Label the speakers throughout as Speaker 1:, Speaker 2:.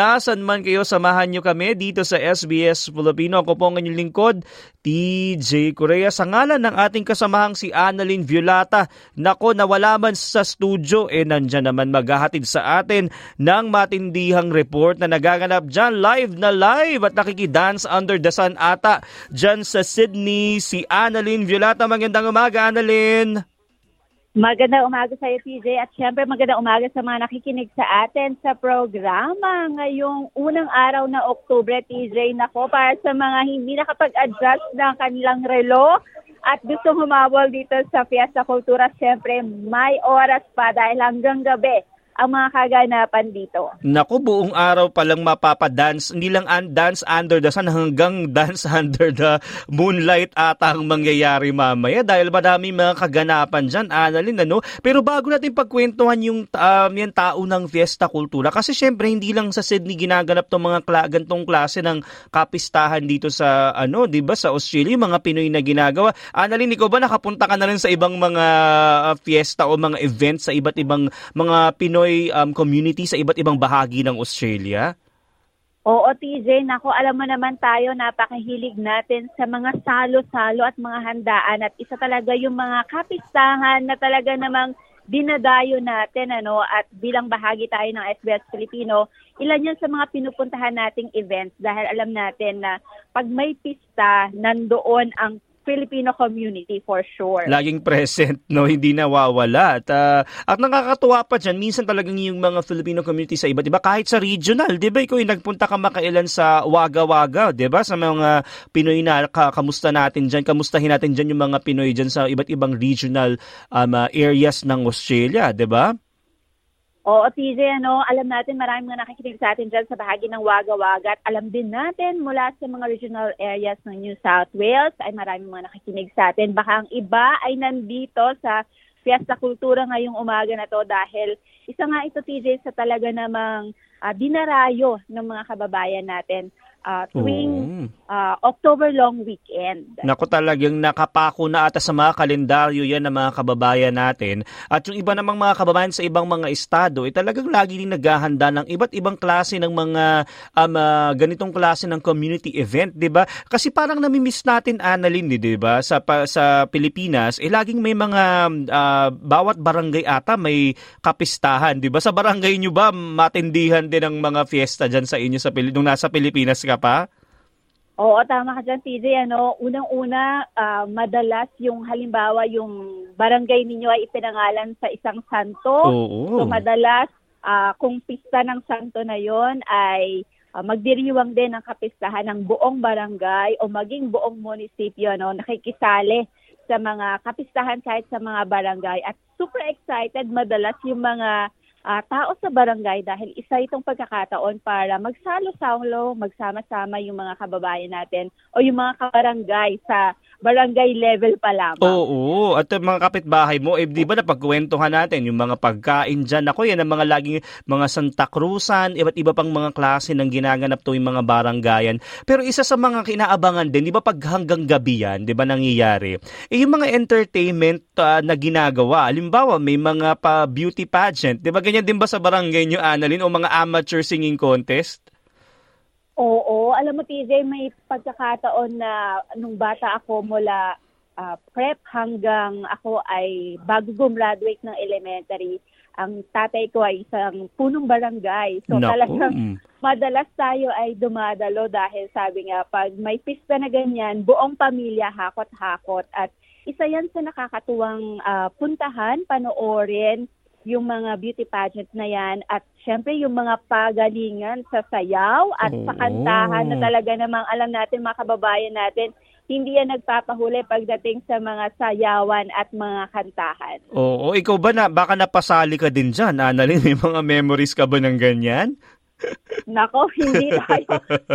Speaker 1: Nasaan man kayo, samahan nyo kami dito sa SBS Filipino. Ako po ang inyong lingkod, TJ Korea. Sa ngalan ng ating kasamahang si Annalyn Violata, nako nawala man sa studio, eh nandyan naman maghahatid sa atin ng matindihang report na nagaganap dyan live na live at nakikidance under the sun ata dyan sa Sydney. Si Annalyn Violata, magandang umaga Annalyn.
Speaker 2: Magandang umaga sa iyo, PJ. At syempre magandang umaga sa mga nakikinig sa atin sa programa ngayong unang araw na Oktubre, PJ. Nako, para sa mga hindi nakapag-adjust ng kanilang relo at gusto humabol dito sa Fiesta Cultura, syempre may oras pa dahil hanggang gabi ang mga kaganapan dito.
Speaker 1: Naku, buong araw pa lang mapapadance. Hindi lang un- dance under the sun hanggang dance under the moonlight ata ang mangyayari mamaya dahil madami mga kaganapan dyan, Annalyn, ano? Pero bago natin pagkwentuhan yung um, yan tao ng Fiesta Kultura, kasi syempre hindi lang sa Sydney ginaganap tong mga kla- gantong klase ng kapistahan dito sa, ano, di ba, sa Australia, yung mga Pinoy na ginagawa. Annalyn, ikaw ba nakapunta ka na rin sa ibang mga uh, fiesta o mga events sa iba't ibang mga Pinoy um, community sa iba't ibang bahagi ng Australia?
Speaker 2: Oo, TJ. Nako, alam mo naman tayo, napakahilig natin sa mga salo-salo at mga handaan. At isa talaga yung mga kapistahan na talaga namang dinadayo natin ano at bilang bahagi tayo ng SBS Filipino, ilan yan sa mga pinupuntahan nating events dahil alam natin na pag may pista, nandoon ang Filipino community for sure.
Speaker 1: Laging present, no? Hindi nawawala. At, uh, at nakakatuwa pa dyan, minsan talagang yung mga Filipino community sa iba't iba, kahit sa regional, di ba? Ikaw nagpunta ka makailan sa Waga-Waga, di ba? Sa mga Pinoy na ka, kamusta natin dyan, kamustahin natin dyan yung mga Pinoy dyan sa iba't ibang regional um, uh, areas ng Australia, di ba?
Speaker 2: Oo, TJ, ano, alam natin maraming mga nakikinig sa atin dyan sa bahagi ng Waga-Waga at alam din natin mula sa mga regional areas ng New South Wales ay maraming mga nakikinig sa atin. Baka ang iba ay nandito sa Fiesta Kultura ngayong umaga na to dahil isa nga ito, TJ, sa talaga namang uh, dinarayo ng mga kababayan natin uh, tuwing uh, October long weekend.
Speaker 1: Naku talagang nakapako na ata sa mga kalendaryo yan ng mga kababayan natin. At yung iba namang mga kababayan sa ibang mga estado, eh, talagang lagi din naghahanda ng iba't ibang klase ng mga um, uh, ganitong klase ng community event, 'di ba? Kasi parang nami-miss natin Annalyn, 'di ba? Sa pa, sa Pilipinas, eh laging may mga uh, bawat barangay ata may kapistahan, 'di ba? Sa barangay niyo ba matindihan din ang mga fiesta diyan sa inyo sa nung nasa Pilipinas ka pa?
Speaker 2: Oo, tama ka dyan, TJ. Ano, unang-una, uh, madalas yung halimbawa yung barangay ninyo ay ipinangalan sa isang santo.
Speaker 1: Oo.
Speaker 2: So madalas, uh, kung pista ng santo na yon ay uh, magdiriwang din ang kapistahan ng buong barangay o maging buong munisipyo no, nakikisali sa mga kapistahan kahit sa mga barangay. At super excited madalas yung mga uh, tao sa barangay dahil isa itong pagkakataon para magsalo-salo, magsama-sama yung mga kababayan natin o yung mga kabarangay sa barangay level pa lamang.
Speaker 1: Oo, at mga kapitbahay mo, eh, di ba napagkwentuhan natin yung mga pagkain dyan. Ako yan ang mga laging mga Santa Cruzan, iba't iba pang mga klase ng ginaganap to yung mga barangayan. Pero isa sa mga kinaabangan din, di ba pag hanggang gabi yan, di ba nangyayari? Eh yung mga entertainment uh, na ginagawa, halimbawa may mga pa beauty pageant, di ba ganyan din ba sa barangay nyo, Annalyn, o mga amateur singing contest?
Speaker 2: Oo, alam mo TJ, may pagkakataon na nung bata ako mula uh, prep hanggang ako ay bago gumraduate ng elementary, ang tatay ko ay isang punong barangay. So
Speaker 1: Naku.
Speaker 2: talagang madalas tayo ay dumadalo dahil sabi nga pag may pista na ganyan, buong pamilya hakot-hakot at isa yan sa nakakatuwang uh, puntahan, panoorin, yung mga beauty pageant na yan at syempre yung mga pagalingan sa sayaw at
Speaker 1: Oo.
Speaker 2: sa kantahan na talaga namang alam natin mga kababayan natin hindi yan nagpapahuli pagdating sa mga sayawan at mga kantahan.
Speaker 1: Oo, ikaw ba na baka napasali ka din diyan, Annalyn, may mga memories ka ba ng ganyan?
Speaker 2: Nako, hindi tayo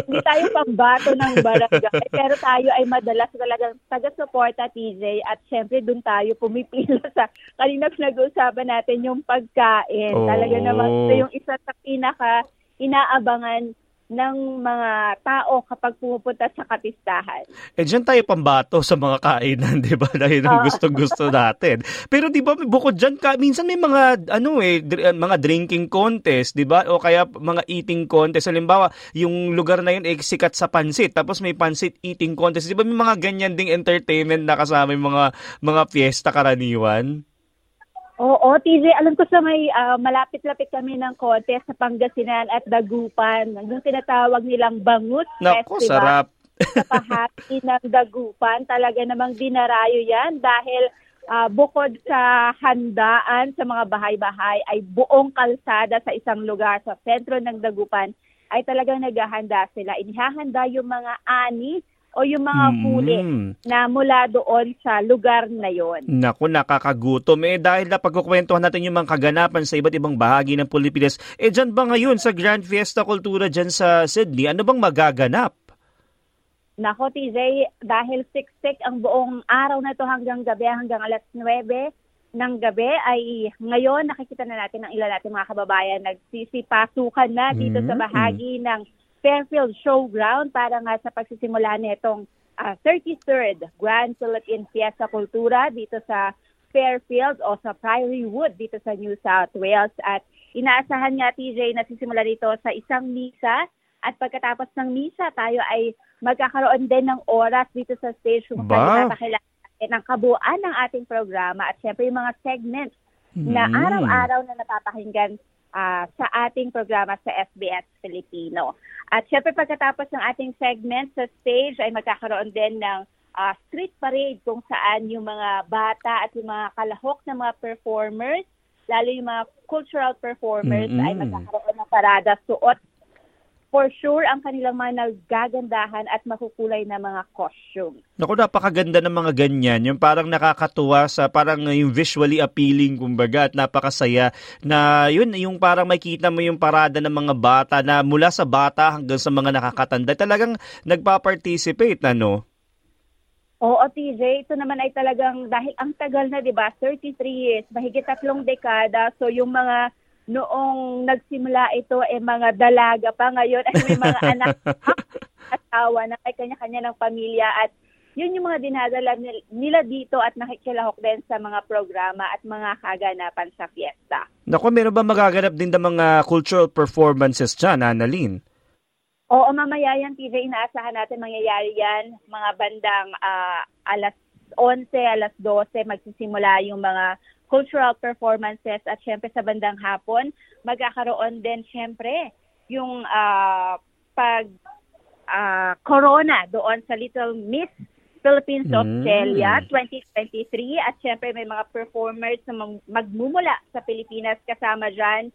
Speaker 2: hindi tayo pambato ng barangay, pero tayo ay madalas talagang taga-suporta TJ at syempre doon tayo pumipila sa kanina pinag-uusapan natin yung pagkain.
Speaker 1: Oo.
Speaker 2: Talaga naman ito yung isa sa pinaka inaabangan ng mga tao kapag pumupunta sa kapistahan.
Speaker 1: Eh dyan tayo pambato sa mga kainan, di ba? Dahil ang
Speaker 2: Oo.
Speaker 1: gustong-gusto natin. Pero di ba, bukod dyan, ka, minsan may mga, ano eh, dr- mga drinking contest, di ba? O kaya mga eating contest. Halimbawa, yung lugar na yun, eh, sikat sa pansit. Tapos may pansit eating contest. Di ba may mga ganyan ding entertainment na kasama yung mga, mga fiesta karaniwan?
Speaker 2: Oo, TJ, alam ko sa may ah, malapit-lapit kami ng contest sa Pangasinan at Dagupan. Yung tinatawag nilang Bangus
Speaker 1: Naku,
Speaker 2: Festival.
Speaker 1: sarap.
Speaker 2: sa pahati ng Dagupan. Talaga namang dinarayo yan dahil ah, bukod sa handaan sa mga bahay-bahay ay buong kalsada sa isang lugar sa sentro ng Dagupan ay talagang naghahanda sila. Inihahanda yung mga ani o yung mga huli
Speaker 1: Mm.
Speaker 2: na mula doon sa lugar na yon.
Speaker 1: Naku, nakakagutom. Eh dahil na pagkukwentuhan natin yung mga kaganapan sa iba't ibang bahagi ng Pilipinas, eh dyan ba ngayon sa Grand Fiesta Kultura dyan sa Sydney, ano bang magaganap?
Speaker 2: Nako, TJ, dahil siksik ang buong araw na to hanggang gabi, hanggang alas 9 ng gabi, ay ngayon nakikita na natin ang ilan natin mga kababayan nagsisipasukan na dito sa
Speaker 1: Mm.
Speaker 2: bahagi ng Fairfield Showground para nga sa pagsisimula nitong ah, 33rd Grand Philippine Fiesta Cultura dito sa Fairfield o sa Priory Wood dito sa New South Wales. At inaasahan nga, TJ, na sisimula dito sa isang misa at pagkatapos ng misa, tayo ay magkakaroon din ng oras dito sa stage kung saan natin ang kabuuan ng ating programa at syempre yung mga segments na
Speaker 1: Mm.
Speaker 2: araw-araw na napapakinggan ah, sa ating programa sa SBS Filipino. At syempre pagkatapos ng ating segment sa stage ay magkakaroon din ng ah, street parade kung saan yung mga bata at yung mga kalahok na mga performers, lalo yung mga cultural performers ay
Speaker 1: Mm-mm.
Speaker 2: magkakaroon ng parada suot for sure ang kanilang mga nagagandahan at makukulay na mga costume.
Speaker 1: Naku, napakaganda ng mga ganyan. Yung parang nakakatuwa sa parang yung visually appealing kumbaga at napakasaya na yun, yung parang makita mo yung parada ng mga bata na mula sa bata hanggang sa mga nakakatanda. Talagang nagpa-participate, ano?
Speaker 2: Oo, TJ, ito naman ay talagang dahil ang tagal na, 'di ba? 33 years, mahigit tatlong dekada. So yung mga noong nagsimula ito eh mga dalaga pa ngayon ay may mga anak asawa na may kanya-kanya ng pamilya at yun yung mga dinadala nil- nila dito at nakikilahok din sa mga programa at mga kaganapan sa fiesta.
Speaker 1: Naku, meron ba magaganap din ng mga cultural performances dyan, Annalyn?
Speaker 2: Oo, mamaya yan, TJ, inaasahan natin mangyayari yan. Mga bandang ah, alas 11, alas 12, magsisimula yung mga cultural performances at syempre sa bandang hapon, magkakaroon din syempre yung ah, pag ah, corona doon sa Little Miss Philippines
Speaker 1: Mm.
Speaker 2: Australia 2023 at syempre may mga performers na mag- magmumula sa Pilipinas kasama dyan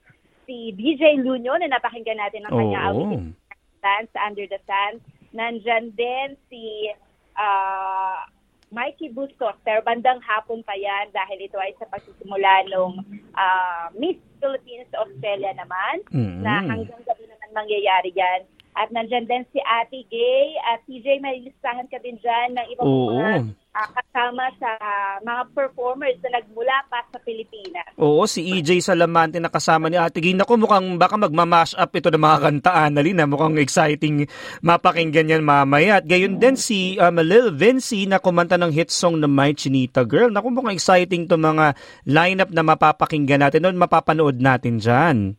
Speaker 2: si DJ Luño na napakinggan natin ang kanya outing Dance Under the Sun. Nandyan din si ah, Mikey Bustos, pero bandang hapon pa yan dahil ito ay sa pagsisimula ng Miss Philippines Australia naman
Speaker 1: Mm.
Speaker 2: na hanggang gabi naman mangyayari yan. At nandyan din si Ate Gay at TJ, may listahan ka din dyan ng ibang
Speaker 1: Oo.
Speaker 2: mga ah, kasama sa mga performers na nagmula pa sa Pilipinas.
Speaker 1: Oo, si EJ Salamante na kasama ni Ate Gina ko mukhang baka magmamash up ito ng mga kanta, Annalyn. na Mukhang exciting mapakinggan yan mamaya. At gayon din si um, Lil Vinci na kumanta ng hit song na My Chinita Girl. Naku, mukhang exciting to mga lineup na mapapakinggan natin noon, mapapanood natin dyan.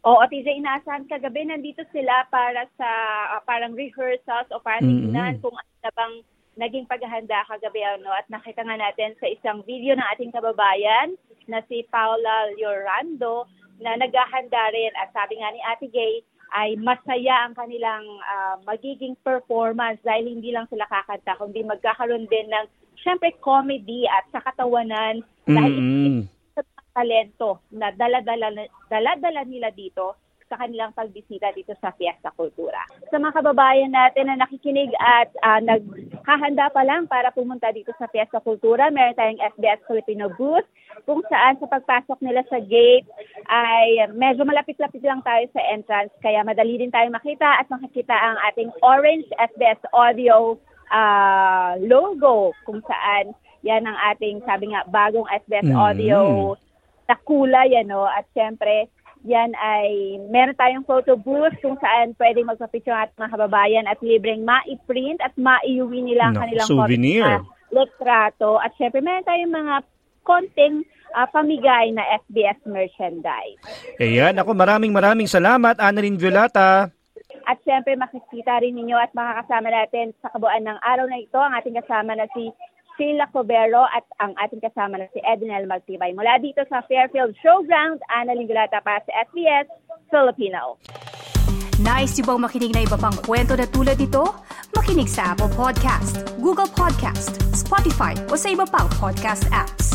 Speaker 2: Oo, TJ, inaasahan kagabi nandito sila para sa ah, parang rehearsals o para
Speaker 1: Mm-mm.
Speaker 2: tingnan kung ano bang naging paghahanda kagabi ano at nakita nga natin sa isang video ng ating kababayan na si Paula Llorando na naghahanda rin at sabi nga ni Ate Gay ay masaya ang kanilang ah, magiging performance dahil hindi lang sila kakanta kundi magkakaroon din ng syempre comedy at sa katawanan dahil
Speaker 1: Mm-mm.
Speaker 2: sa talento na dala-dala, dala-dala nila dito sa kanilang pagbisita dito sa Fiesta Cultura. Sa mga kababayan natin na nakikinig at ah, naghahanda pa lang para pumunta dito sa Fiesta Cultura, meron tayong SBS Filipino booth kung saan sa pagpasok nila sa gate ay medyo malapit-lapit lang tayo sa entrance kaya madali din tayo makita at makikita ang ating orange SBS audio ah, logo kung saan yan ang ating sabi nga bagong SBS
Speaker 1: Mm.
Speaker 2: audio na kulay ano at syempre yan ay meron tayong photo booth kung saan pwedeng magpa-picture ang ating mga kababayan at libreng ma-print at ma-iuwi nila ang
Speaker 1: No,
Speaker 2: kanilang
Speaker 1: souvenir.
Speaker 2: comics litrato. At syempre, meron tayong mga konting ah, pamigay na FBS merchandise.
Speaker 1: Ayan, ako maraming maraming salamat, Annalyn Violata.
Speaker 2: At syempre, makikita rin ninyo at makakasama natin sa kabuuan ng araw na ito ang ating kasama na si Sheila Cobero at ang ating kasama na si Ednel Magtibay. Mula dito sa Fairfield Showground, Ana Lingulata pa sa SBS Filipino.
Speaker 3: Nice yung bang makinig na iba pang kwento na tulad ito? Makinig sa Apple Podcast, Google Podcast, Spotify o sa iba pang podcast apps.